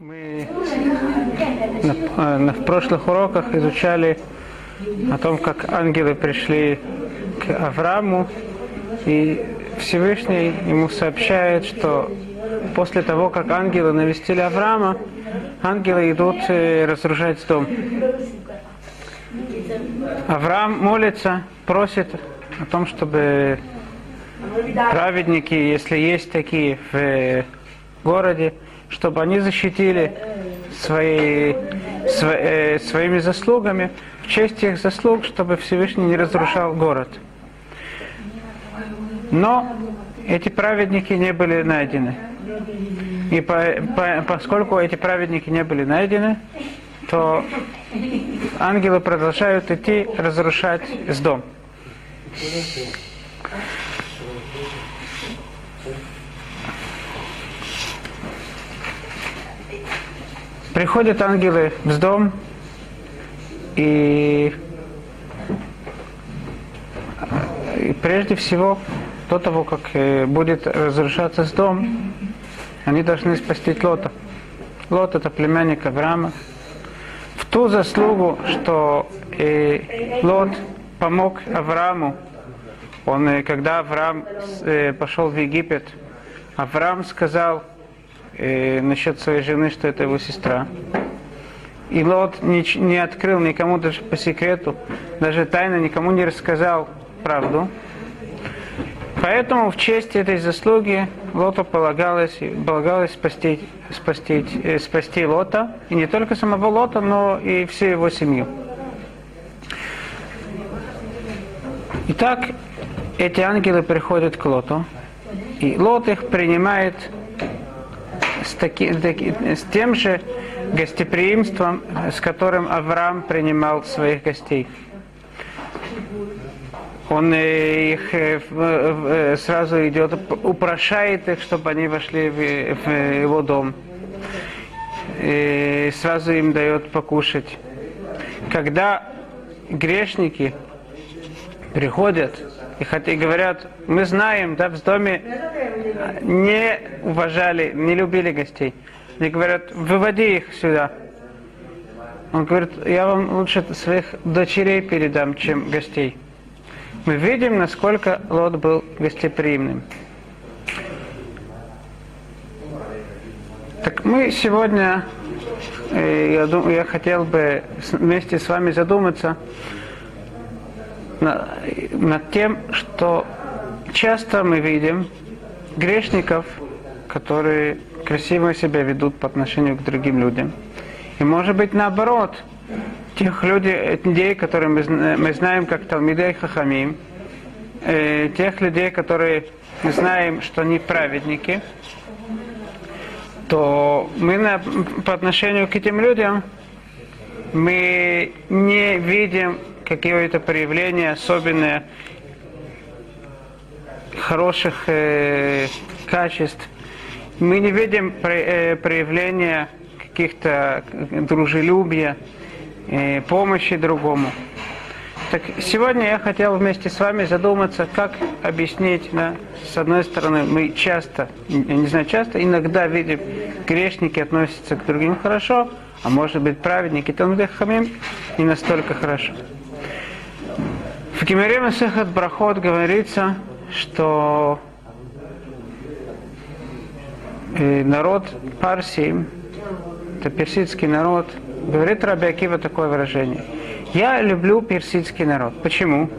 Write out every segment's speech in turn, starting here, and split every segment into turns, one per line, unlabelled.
Мы в прошлых уроках изучали о том, как ангелы пришли к Аврааму, и Всевышний ему сообщает, что после того, как ангелы навестили Авраама, ангелы идут э, разрушать дом. Авраам молится, просит о том, чтобы праведники, если есть такие в э, городе, чтобы они защитили свои, сво, э, своими заслугами, в честь их заслуг, чтобы Всевышний не разрушал город. Но эти праведники не были найдены. И по, по, поскольку эти праведники не были найдены, то ангелы продолжают идти разрушать с дом. Приходят ангелы в дом и, и прежде всего до того, как э, будет разрушаться дом, они должны спасти Лота. Лот это племянник Авраама. В ту заслугу, что э, Лот помог Аврааму, он, э, когда Авраам пошел в Египет, Авраам сказал, э, насчет своей жены, что это его сестра. И Лот не, не открыл никому даже по секрету, даже тайно никому не рассказал правду. Поэтому в честь этой заслуги Лоту полагалось, полагалось спасти, спасти, э, спасти Лота, и не только самого Лота, но и всю его семью. Итак, эти ангелы приходят к Лоту, и Лот их принимает с, таки, с тем же гостеприимством, с которым Авраам принимал своих гостей. Он э, их э, э, сразу идет, упрошает их, чтобы они вошли в, его дом. И сразу им дает покушать. Когда грешники приходят и, и говорят, мы знаем, да, в доме не уважали, не любили гостей. Они говорят, выводи их сюда. Он говорит, я вам лучше своих дочерей передам, чем гостей. Мы видим, насколько Лот был гостеприимным. Так мы сегодня, э, я, думаю, я хотел бы вместе с вами задуматься над тем, что часто мы видим грешников, которые красиво себя ведут по отношению к другим людям. И может быть наоборот, тех людей, людей которые мы, мы знаем как Талмидей Хахамим, э, тех людей, которые мы знаем, что они праведники, то мы на, по отношению к этим людям мы не видим какие-то проявления особенные хороших э, качеств. Мы не видим про, э, проявления каких-то дружелюбия, э, помощи другому. Так сегодня я хотел вместе с вами задуматься, как объяснить, да, с одной стороны, мы часто, не знаю, часто, иногда видим, грешники относятся к другим хорошо, а может быть праведники Талмидей Хамим не настолько хорошо. В Гимере Масехат Брахот говорится, что э, народ Парсии, это персидский народ, говорит Раби Акива такое выражение. Я люблю персидский народ. Почему?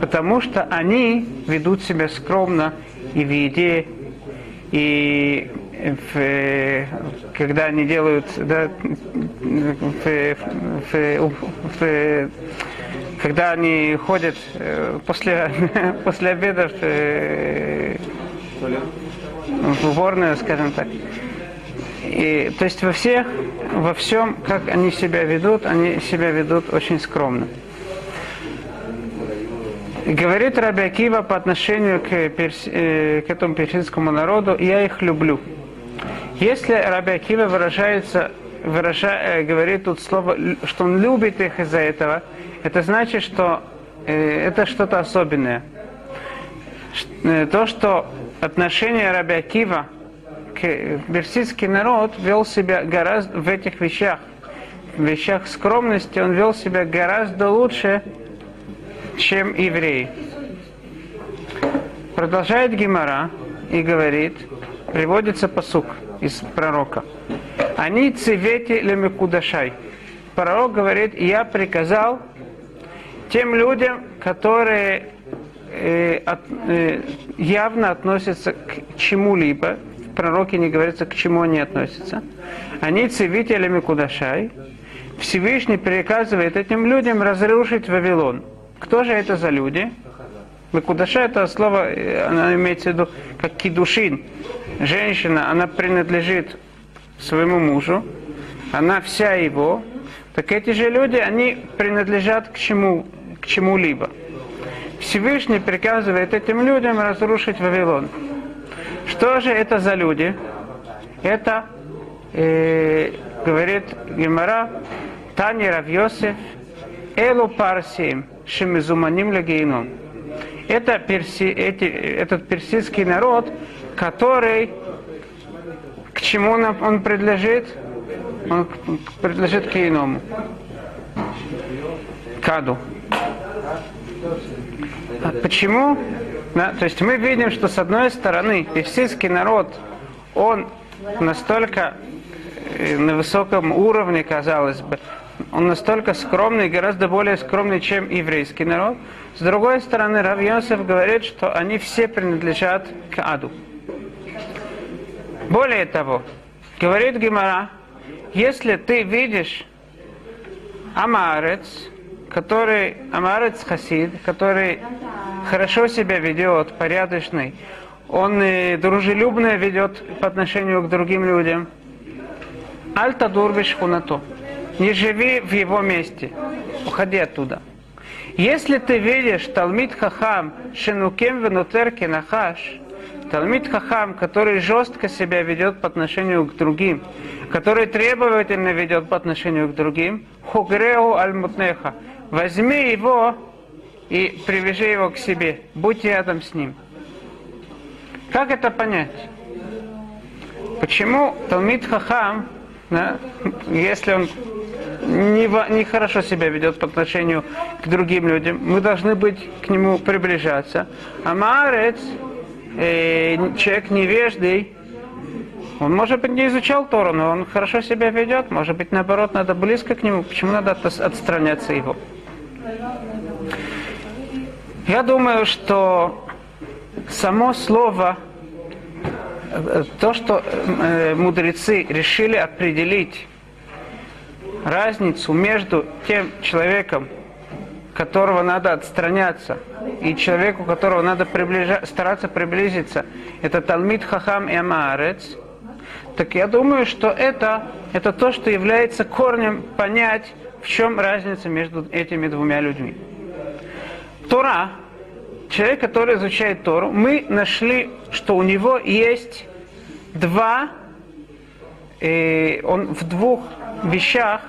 Потому что они ведут себя скромно и в еде, и в, когда они делают, да, в, в, в, когда они ходят э, после, после обеда э, в уборную, скажем так. И, то есть во всех, во всем, как они себя ведут, они себя ведут очень скромно. Говорит Раби Акива по отношению к, перс, э, к этому персидскому народу, я их люблю. Если Раби Акива выражается, выража, говорит тут слово, что он любит их из-за этого, это значит, что э, это что-то особенное. Э, то, что отношение Раби Акива персидский народ вел себя гораздо в этих вещах, в вещах скромности, он вел себя гораздо лучше, чем евреи. Продолжает Гимара и говорит, приводится посук из пророка. Они цевети лемекудашай. Пророк говорит, я приказал тем людям, которые э, от, э, явно относятся к чему-либо, в пророке не говорится, к чему они относятся, они цивителями кудашай, Всевышний приказывает этим людям разрушить Вавилон. Кто же это за люди? Кудаша это слово, э, она имеется в виду как кидушин. Женщина, она принадлежит своему мужу, она вся его. Так эти же люди, они принадлежат к чему? К чему-либо. Всевышний приказывает этим людям разрушить Вавилон. Что же это за люди? Это, э, говорит Гемара, Тани Равьосеф, Элу Парсием, Шемизуманим Легейном. Это перси, эти, этот персидский народ, который к чему он, он принадлежит? Он принадлежит к иному. Каду. А почему? Да, то есть мы видим, что с одной стороны персидский народ, он настолько э, на высоком уровне, казалось бы, он настолько скромный, гораздо более скромный, чем еврейский народ. С другой стороны, Рав Йосеф говорит, что они все принадлежат к аду. Более того, говорит Гимара, если ты видишь Амарец, который, Амарец Хасид, который хорошо себя ведет, порядочный, он дружелюбно ведет по отношению к другим людям, Альта Дурбиш Хунато. Не живи в его месте. Уходи оттуда. Если ты видишь Талмит Хахам Шинукем Венутерки Нахаш, Талмит Хахам, который жестко себя ведет по отношению к другим, который требовательно ведет по отношению к другим, Хугреу Альмутнеха, возьми его и привяжи его к себе, будь рядом с ним. Как это понять? Почему Талмит Хахам, да, если он нехорошо не себя ведет по отношению к другим людям, мы должны быть к нему приближаться. А Маарец, э, человек невеждый, он, может быть, не изучал Тору, но он хорошо себя ведет. Может быть, наоборот, надо близко к нему. Почему надо отстраняться его? Я думаю, что само слово, то, что э, мудрецы решили определить разницу между тем человеком, которого надо отстраняться, и человеку, которого надо приближа... стараться приблизиться, это Талмит Хахам и Амаарец, так я думаю, что это, это то, что является корнем понять, в чем разница между этими двумя людьми. Тора, человек, который изучает Тору, мы нашли, что у него есть два, э, он в двух вещах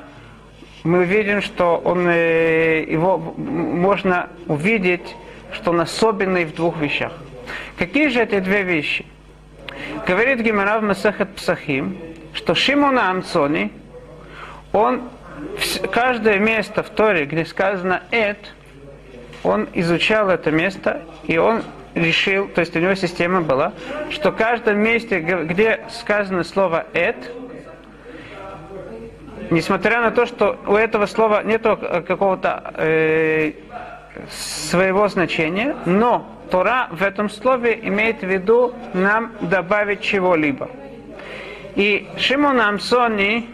мы видим, что он, э, его можно увидеть, что он особенный в двух вещах. Какие же эти две вещи? Говорит Гимара в Масахат Псахим, что Шимона Амцони, он каждое место в Торе, где сказано «эт», он изучал это место, и он решил, то есть у него система была, что в каждом месте, где сказано слово «эт», несмотря на то, что у этого слова нет какого-то э, своего значения, но Тора в этом слове имеет в виду нам добавить чего-либо. И Шимон Амсони,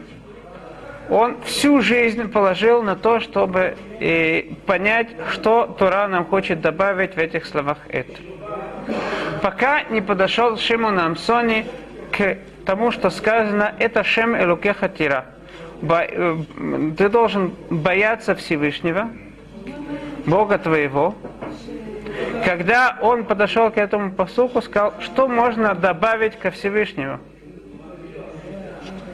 он всю жизнь положил на то, чтобы э, понять, что Тора нам хочет добавить в этих словах это. Пока не подошел Шимон Амсони к тому, что сказано «это Шем Элукеха Тира» Э, ты должен бояться Всевышнего, Бога твоего. Когда он подошел к этому посуку, сказал, что можно добавить ко Всевышнему.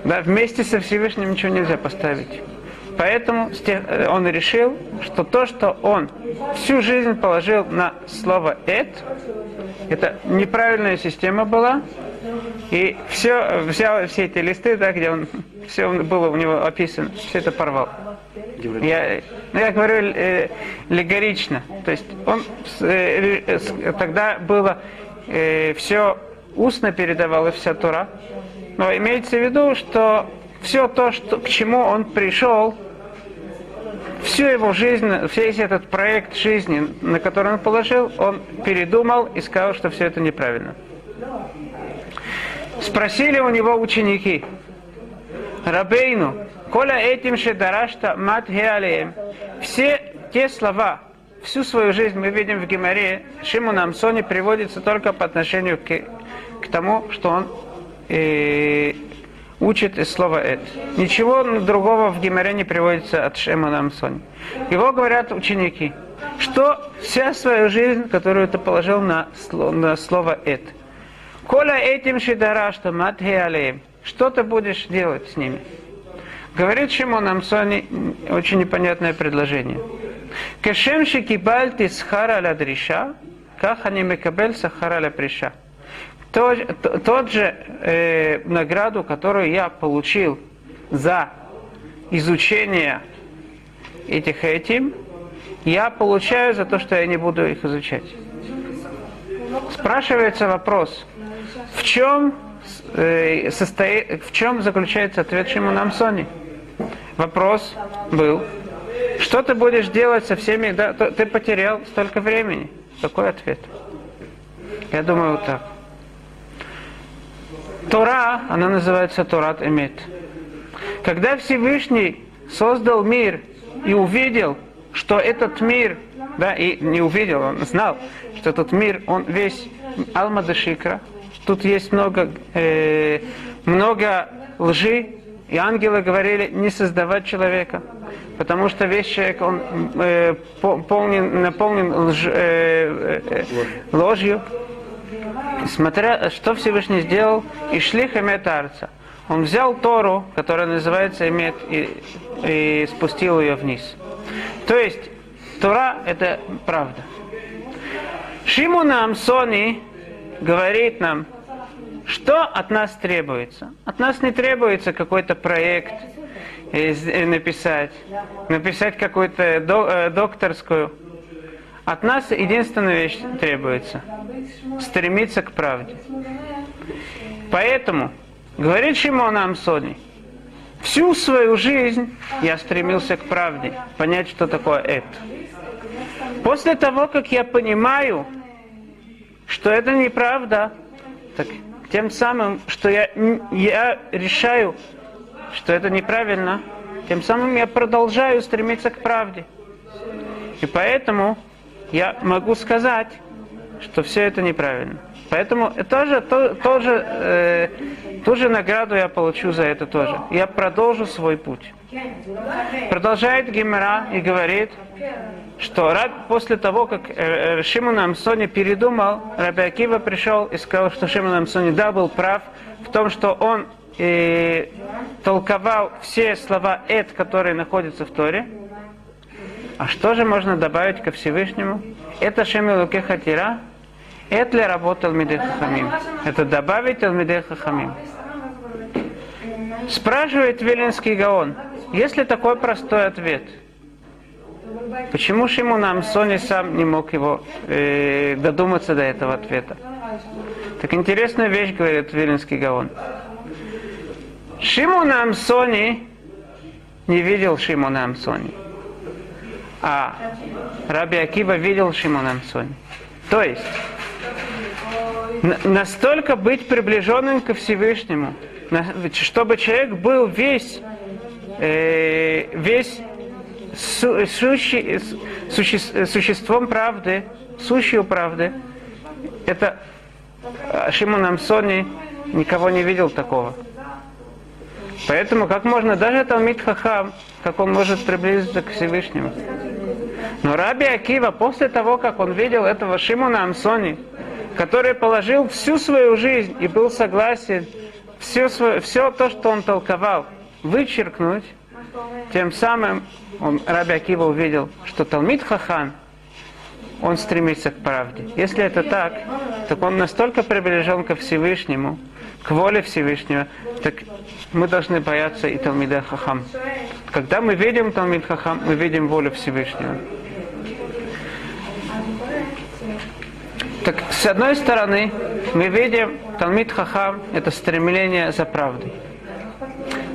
Да, вместе со Всевышним ничего нельзя поставить. Поэтому э, он решил, что то, что он всю жизнь положил на слово «эт», это неправильная система была, И все, взял все эти листы, да, где он, все было у него описано, все это порвал. Я, ну, я говорю э, легорично. То есть он э, э, тогда было э, все устно передавалось, вся Тура. Но имеется в виду, что все то, что, к чему он пришел, всю его жизнь, весь этот проект жизни, на который он положил, он передумал и сказал, что все это неправильно. Спросили у него ученики, Рабейну, Коля этим же дарашта мат Все те слова, всю свою жизнь мы видим в Гимаре, Шимон Амсоне приводится только по отношению к, к тому, что он э, учит из слова «эт». Ничего другого в Гимаре не приводится от Шимона Амсони. Его говорят ученики, что вся свою жизнь, которую ты положил на, на слово «эт». Коля этим шидара, что матхе что ты будешь делать с ними? Говорит Шимон Амсони очень непонятное предложение. Кешем шикибальти схара ля дриша, как они мекабель сахара ля приша. Тот, тот же э, награду, которую я получил за изучение этих этим, я получаю за то, что я не буду их изучать. Спрашивается вопрос, в чем, э, состоит, в чем заключается ответ Шимона Амсони? Вопрос был, что ты будешь делать со всеми, да, ты потерял столько времени. Какой ответ? Я думаю вот так. Тора, она называется Торат Эмет. Когда Всевышний создал мир и увидел, что этот мир, да, и не увидел, он знал, что этот мир, он весь Алма Дашикра, тут есть много, э, много лжи, и ангелы говорили не создавать человека, потому что весь человек, он э, полнен, наполнен лж, э, э, ложью. Смотря, что Всевышний сделал, и шли Хамет Арца. Он взял Тору, которая называется Эмет, и, и спустил ее вниз. То есть, Тора – это правда. Шимуна Амсони говорит нам, что от нас требуется? От нас не требуется какой-то проект э, написать, написать какую-то э, докторскую. От нас единственная вещь требуется – стремиться к правде. Поэтому, говорит Шимон Амсони, всю свою жизнь я стремился к правде, понять, что такое это. После того, как я понимаю, что это неправда, так тем самым, что я, я решаю, что это неправильно, тем самым я продолжаю стремиться к правде. И поэтому я могу сказать, что все это неправильно. Поэтому тоже, то, тоже, э, ту же награду я получу за это тоже. Я продолжу свой путь. Продолжает Гимера и говорит, что раб, после того, как э, э, Шимон Амсони передумал, Раби Акива пришел и сказал, что Шимон Амсони да, был прав в том, что он э, толковал все слова «эт», которые находятся в Торе. А что же можно добавить ко Всевышнему? Это Шемилуке Хатира, это ли работал Мидех Хамим? Это добавить Алмидех Хамим. Спрашивает Виленский Гаон, есть ли такой простой ответ – Почему Шимон Амсони сам не мог его э, додуматься до этого ответа? Так интересная вещь, говорит Вилинский Гаон. Шимон Амсони не видел Шимона Амсони. А Раби Акива видел Шимона Амсони. То есть, настолько быть приближенным ко Всевышнему, чтобы человек был весь, э, весь су, сущи, суще, существом правды, сущую правды, это э, Шимон Амсони никого не видел такого. Поэтому как можно, даже Талмит Хахам, как он может приблизиться к Всевышнему. Но Раби Акива, после того, как он видел этого Шимона Амсони, который положил всю свою жизнь и был согласен все, свое, все то, что он толковал, вычеркнуть, тем самым он, Раби Акива увидел, что Талмит Хахан он стремится к правде. Если это так, так он настолько приближен ко Всевышнему, к воле Всевышнего, так мы должны бояться и Талмида Хахам. Когда мы видим Талмид Хахам, мы видим волю Всевышнего. Так, с одной стороны, мы видим Талмид Хахам – это стремление за правдой.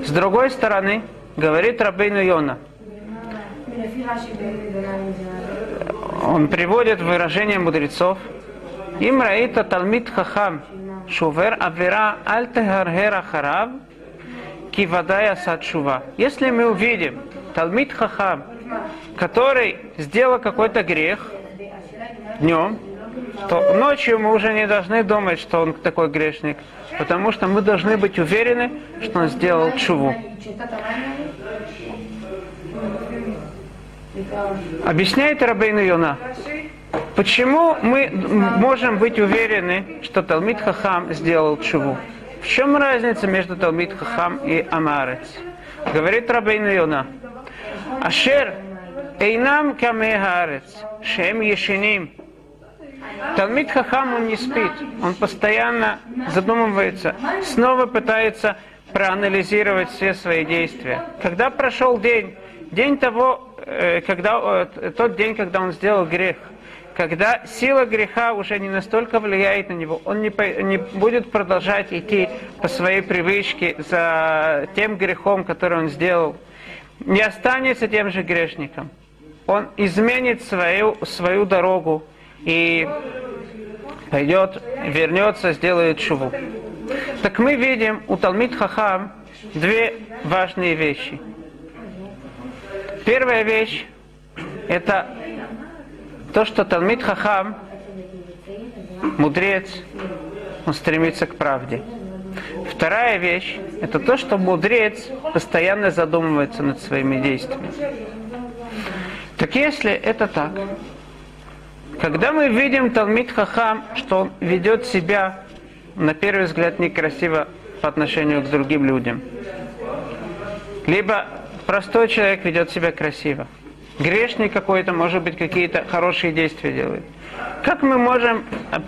С другой стороны, говорит Рабейну Йона, он приводит выражение мудрецов, им раита Талмид Хахам, шувер авера аль тегаргера харав, кивадая садшува. Если мы увидим Талмид Хахам, который сделал какой-то грех днем, то ночью мы уже не должны думать, что он такой грешник, потому что мы должны быть уверены, что он сделал чуву. Объясняет Рабейну Йона, почему мы можем быть уверены, что Талмит Хахам сделал чуву. В чем разница между Талмит Хахам и Амарец? Говорит Рабейну Йона, Ашер Эйнам Камехарец, Шем Ешиним, Талмит Хахам, он не спит, он постоянно задумывается, снова пытается проанализировать все свои действия. Когда прошел день, день того, э, когда, э, тот день, когда он сделал грех, когда сила греха уже не настолько влияет на него, он не, не будет продолжать идти по своей привычке за тем грехом, который он сделал, не останется тем же грешником. Он изменит свою, свою дорогу, и пойдет, вернется, сделает чуву. Так мы видим у Талмит Хахам две важные вещи. Первая вещь – это то, что Талмит Хахам, мудрец, он стремится к правде. Вторая вещь – это то, что мудрец постоянно задумывается над своими действиями. Так если это так, когда мы видим Талмит Хахам, что он ведет себя, на первый взгляд, некрасиво по отношению к другим людям, либо простой человек ведет себя красиво, грешник какой-то, может быть, какие-то хорошие действия делает. Как мы можем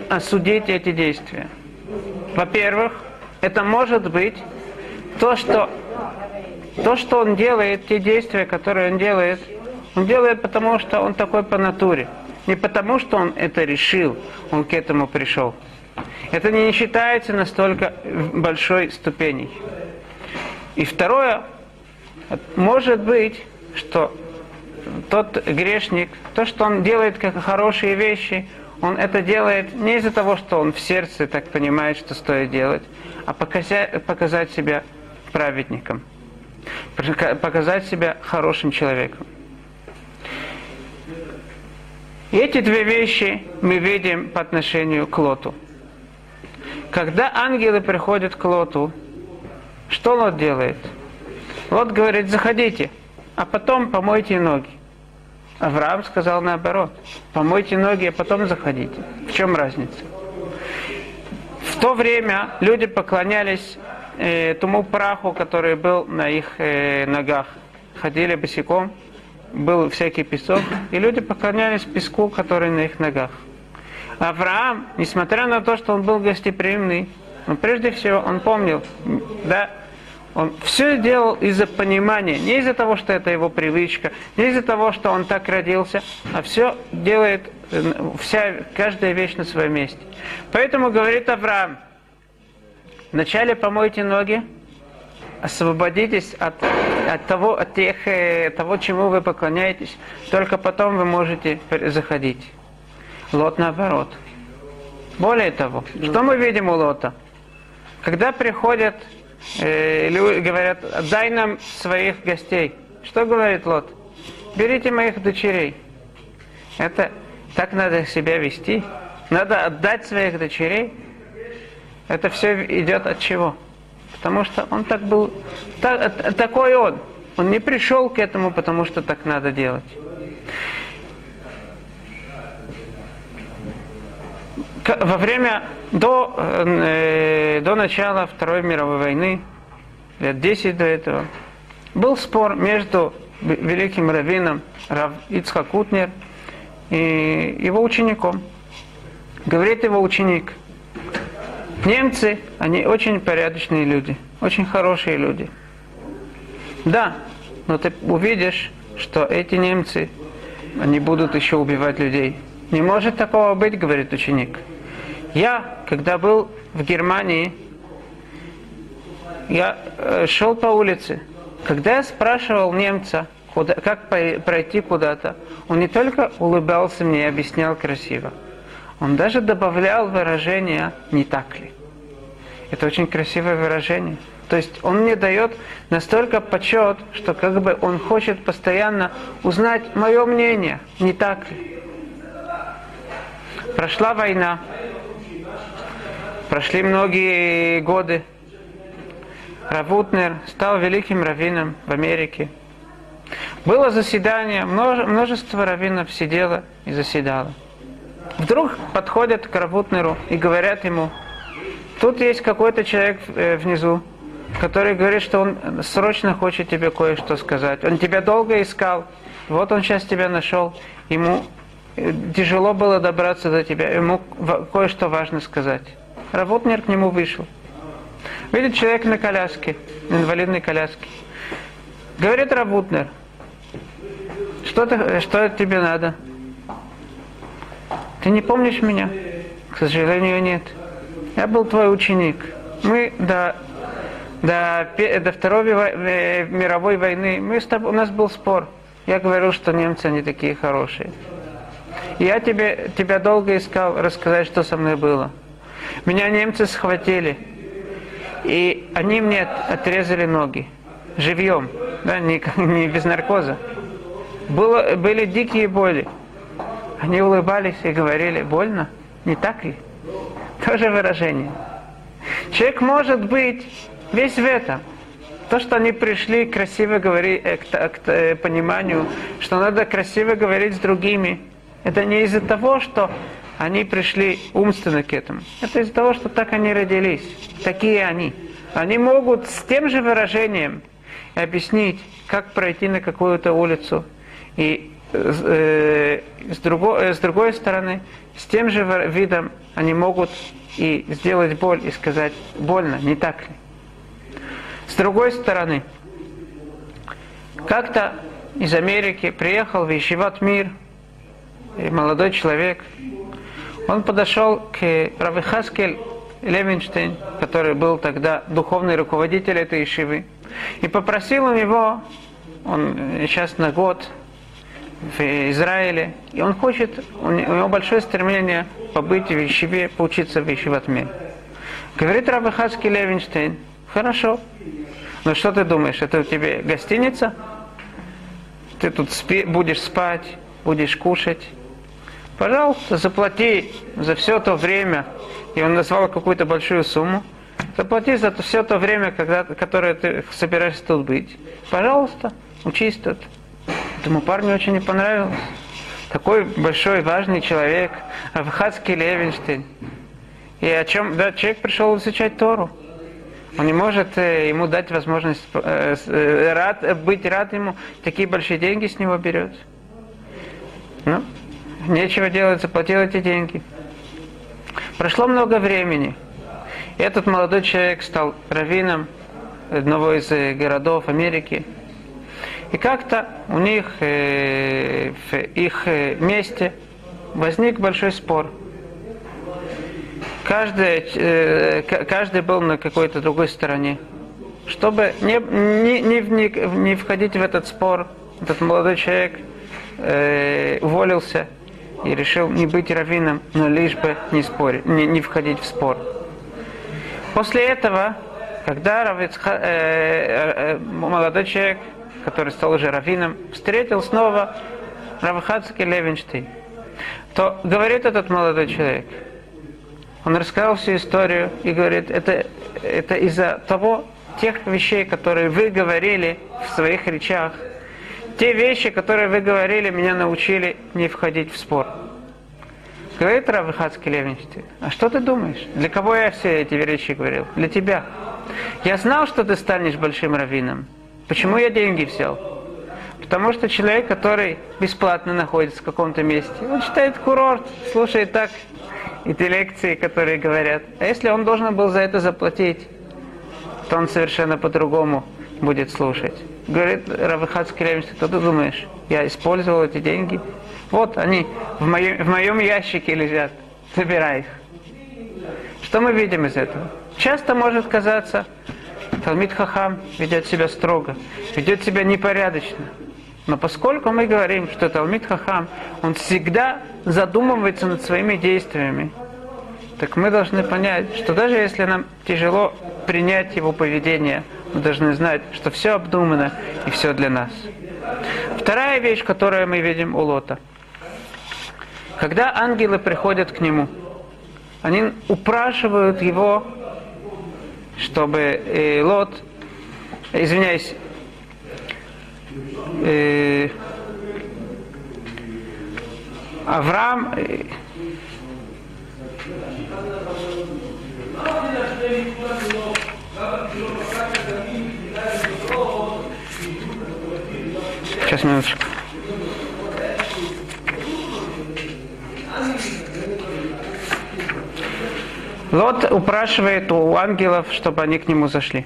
осудить эти действия? Во-первых, это может быть то, что то, что он делает, те действия, которые он делает, он делает потому, что он такой по натуре. Не потому, что он это решил, он к этому пришел. Это не считается настолько большой ступеней. И второе, может быть, что тот грешник, то, что он делает как хорошие вещи, он это делает не из-за того, что он в сердце так понимает, что стоит делать, а показать, показать себя праведником, показать себя хорошим человеком. И эти две вещи мы видим по отношению к Лоту. Когда ангелы приходят к Лоту, что Лот делает? Лот говорит, заходите, а потом помойте ноги. Авраам сказал наоборот, помойте ноги, а потом заходите. В чем разница? В то время люди поклонялись э, тому праху, который был на их э, ногах. Ходили босиком, был всякий песок, и люди поклонялись песку, который на их ногах. Авраам, несмотря на то, что он был гостеприимный, но прежде всего он помнил, да, он все делал из-за понимания, не из-за того, что это его привычка, не из-за того, что он так родился, а все делает, вся, каждая вещь на своем месте. Поэтому говорит Авраам, вначале помойте ноги, освободитесь от, от, того, от тех, э, того, чему вы поклоняетесь, только потом вы можете заходить. Лот наоборот. Более того, что мы видим у Лота? Когда приходят, э, говорят, дай нам своих гостей. Что говорит Лот? Берите моих дочерей. Это так надо себя вести. Надо отдать своих дочерей. Это все идет от чего? Потому что он так был, так, такой он. Он не пришел к этому, потому что так надо делать. Во время, до, э, до начала Второй мировой войны, лет 10 до этого, был спор между великим раввином Рав Ицхак Утнер и его учеником. Говорит его ученик, немцы, они очень порядочные люди, очень хорошие люди. Да, но ты увидишь, что эти немцы, они будут еще убивать людей. Не может такого быть, говорит ученик. Я, когда был в Германии, я э, шел по улице. Когда я спрашивал немца, куда, как пройти куда-то, он не только улыбался мне и объяснял красиво, он даже добавлял выражение «не так ли?». Это очень красивое выражение. То есть он мне дает настолько почет, что как бы он хочет постоянно узнать мое мнение, не так ли. Прошла война, прошли многие годы. Равутнер стал великим раввином в Америке. Было заседание, множество раввинов сидело и заседало. Вдруг подходят к Равутнеру и говорят ему, тут есть какой-то человек э, внизу, который говорит, что он срочно хочет тебе кое-что сказать. Он тебя долго искал, вот он сейчас тебя нашел, ему э, тяжело было добраться до тебя, ему кое-что важно сказать. Работнер к нему вышел. Видит человек на коляске, инвалидной коляске. Говорит Рабутнер, что, ты, что тебе надо? Ты не помнишь меня? К сожалению, нет. Я был твой ученик. Мы до до, до Второй э, мировой войны мы с тобой, у нас был спор. Я говорил, что немцы не такие хорошие. И я тебе, тебя долго искал рассказать, что со мной было. Меня немцы схватили, и они мне отрезали ноги живьем, да, не, не без наркоза. Было, были дикие боли. Они улыбались и говорили, больно, не так ли? Тоже выражение. Человек может быть Весь в этом. То, что они пришли красиво говорить, э, к, к, к э, пониманию, что надо красиво говорить с другими, это не из-за того, что они пришли умственно к этому. Это из-за того, что так они родились. Такие они. Они могут с тем же выражением объяснить, как пройти на какую-то улицу. И э, другой, э, с другой стороны, с тем же видом они могут и сделать боль и сказать больно, не так ли? С другой стороны, как-то из Америки приехал в Ишиват Мир молодой человек. Он подошел к Равихаскель Левинштейн, который был тогда духовный руководитель этой Ишивы, и попросил у него, он сейчас на год в Израиле, и он хочет, у него большое стремление побыть в Ишиве, поучиться в Ишиват Мир. Говорит Равихаский Левинштейн, хорошо, ну что ты думаешь, это у тебя гостиница? Ты тут спи, будешь спать, будешь кушать. Пожалуйста, заплати за все то время, и он назвал какую-то большую сумму, заплати за все то время, когда, которое ты собираешься тут быть. Пожалуйста, учись тут. Этому парню очень не понравилось. Такой большой, важный человек, Авхадский Левинштейн. И о чем, да, человек пришел изучать Тору. Он не может э, ему дать возможность э, э, рад, быть рад ему, такие большие деньги с него берет. Ну, нечего делать, заплатил эти деньги. Прошло много времени. Этот молодой человек стал раввином одного из городов Америки. И как-то у них в их месте возник большой спор – каждый, э, каждый был на какой-то другой стороне. Чтобы не, не, не, не входить в этот спор, этот молодой человек э, уволился и решил не быть раввином, но лишь бы не, спорить, не, не входить в спор. После этого, когда Равицха, э, э, молодой человек, который стал уже раввином, встретил снова Равхацкий Левинштейн, то говорит этот молодой человек – он рассказал всю историю и говорит, это, это из-за того, тех вещей, которые вы говорили в своих речах, те вещи, которые вы говорили, меня научили не входить в спор. Говорит Равыхацкий Левинштейн, а что ты думаешь? Для кого я все эти речи говорил? Для тебя. Я знал, что ты станешь большим раввином. Почему я деньги взял? Потому что человек, который бесплатно находится в каком-то месте, он читает курорт, слушает так эти лекции, которые говорят. А если он должен был за это заплатить, то он совершенно по-другому будет слушать. Говорит Равыхацкий Ремс, что ты думаешь? Я использовал эти деньги. Вот они в моем, в моем ящике лежат. Забирай их. Что мы видим из этого? Часто может казаться, Талмит Хахам ведет себя строго, ведет себя непорядочно. Но поскольку мы говорим, что Талмит Хахам, он всегда задумывается над своими действиями, так мы должны понять, что даже если нам тяжело принять его поведение, мы должны знать, что все обдумано и все для нас. Вторая вещь, которую мы видим у Лота. Когда ангелы приходят к нему, они упрашивают его, чтобы э, Лот, извиняюсь, э, Авраам э, Сейчас, минуточку. Лот упрашивает у ангелов, чтобы они к нему зашли.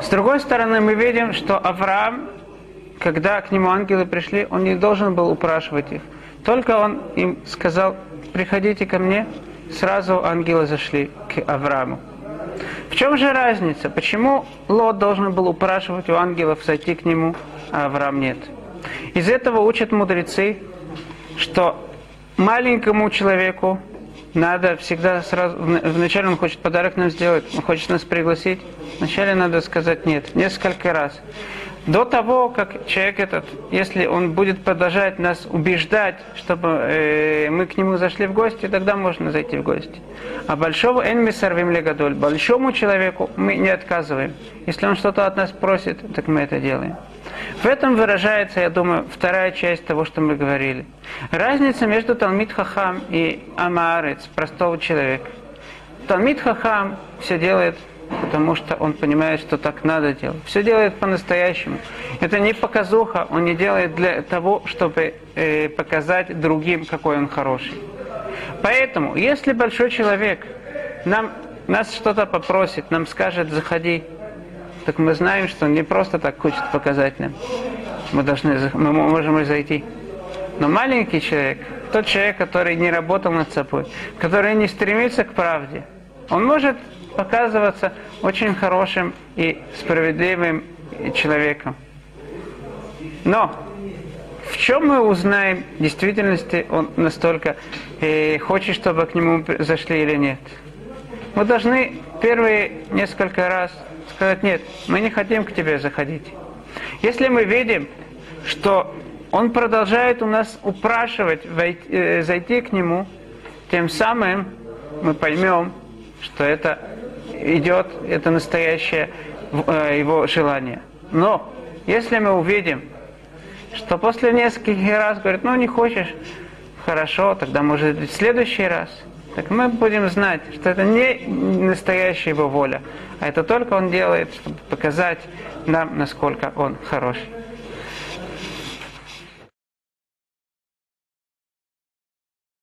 С другой стороны, мы видим, что Авраам, когда к нему ангелы пришли, он не должен был упрашивать их. Только он им сказал, приходите ко мне, сразу ангелы зашли к Аврааму. В чем же разница? Почему Лот должен был упрашивать у ангелов зайти к нему, а Авраам нет? Из этого учат мудрецы, что маленькому человеку надо всегда сразу, вначале он хочет подарок нам сделать, он хочет нас пригласить, вначале надо сказать нет, несколько раз. До того, как человек этот, если он будет продолжать нас убеждать, чтобы э, мы к нему зашли в гости, тогда можно зайти в гости. А большого энмисарвим легадоль, большому человеку мы не отказываем. Если он что-то от нас просит, так мы это делаем. В этом выражается, я думаю, вторая часть того, что мы говорили. Разница между Талмит Хахам и Амаарец, простого человека. Талмит Хахам все делает потому что он понимает, что так надо делать. Все делает по-настоящему. Это не показуха, он не делает для того, чтобы э, показать другим, какой он хороший. Поэтому, если большой человек нам, нас что-то попросит, нам скажет, заходи, так мы знаем, что он не просто так хочет показать нам. Мы, должны, мы можем и зайти. Но маленький человек, тот человек, который не работал над собой, который не стремится к правде, он может показываться очень хорошим и справедливым человеком. Но в чем мы узнаем, в действительности он настолько э, хочет, чтобы к нему зашли или нет? Мы должны первые несколько раз сказать, нет, мы не хотим к тебе заходить. Если мы видим, что он продолжает у нас упрашивать войти, э, зайти к нему, тем самым мы поймем, что это идет, это настоящее э, его желание. Но если мы увидим, что после нескольких раз говорит, ну не хочешь, хорошо, тогда может в следующий раз. Так мы будем знать, что это не настоящая его воля, а это только он делает, чтобы показать нам, насколько он хороший.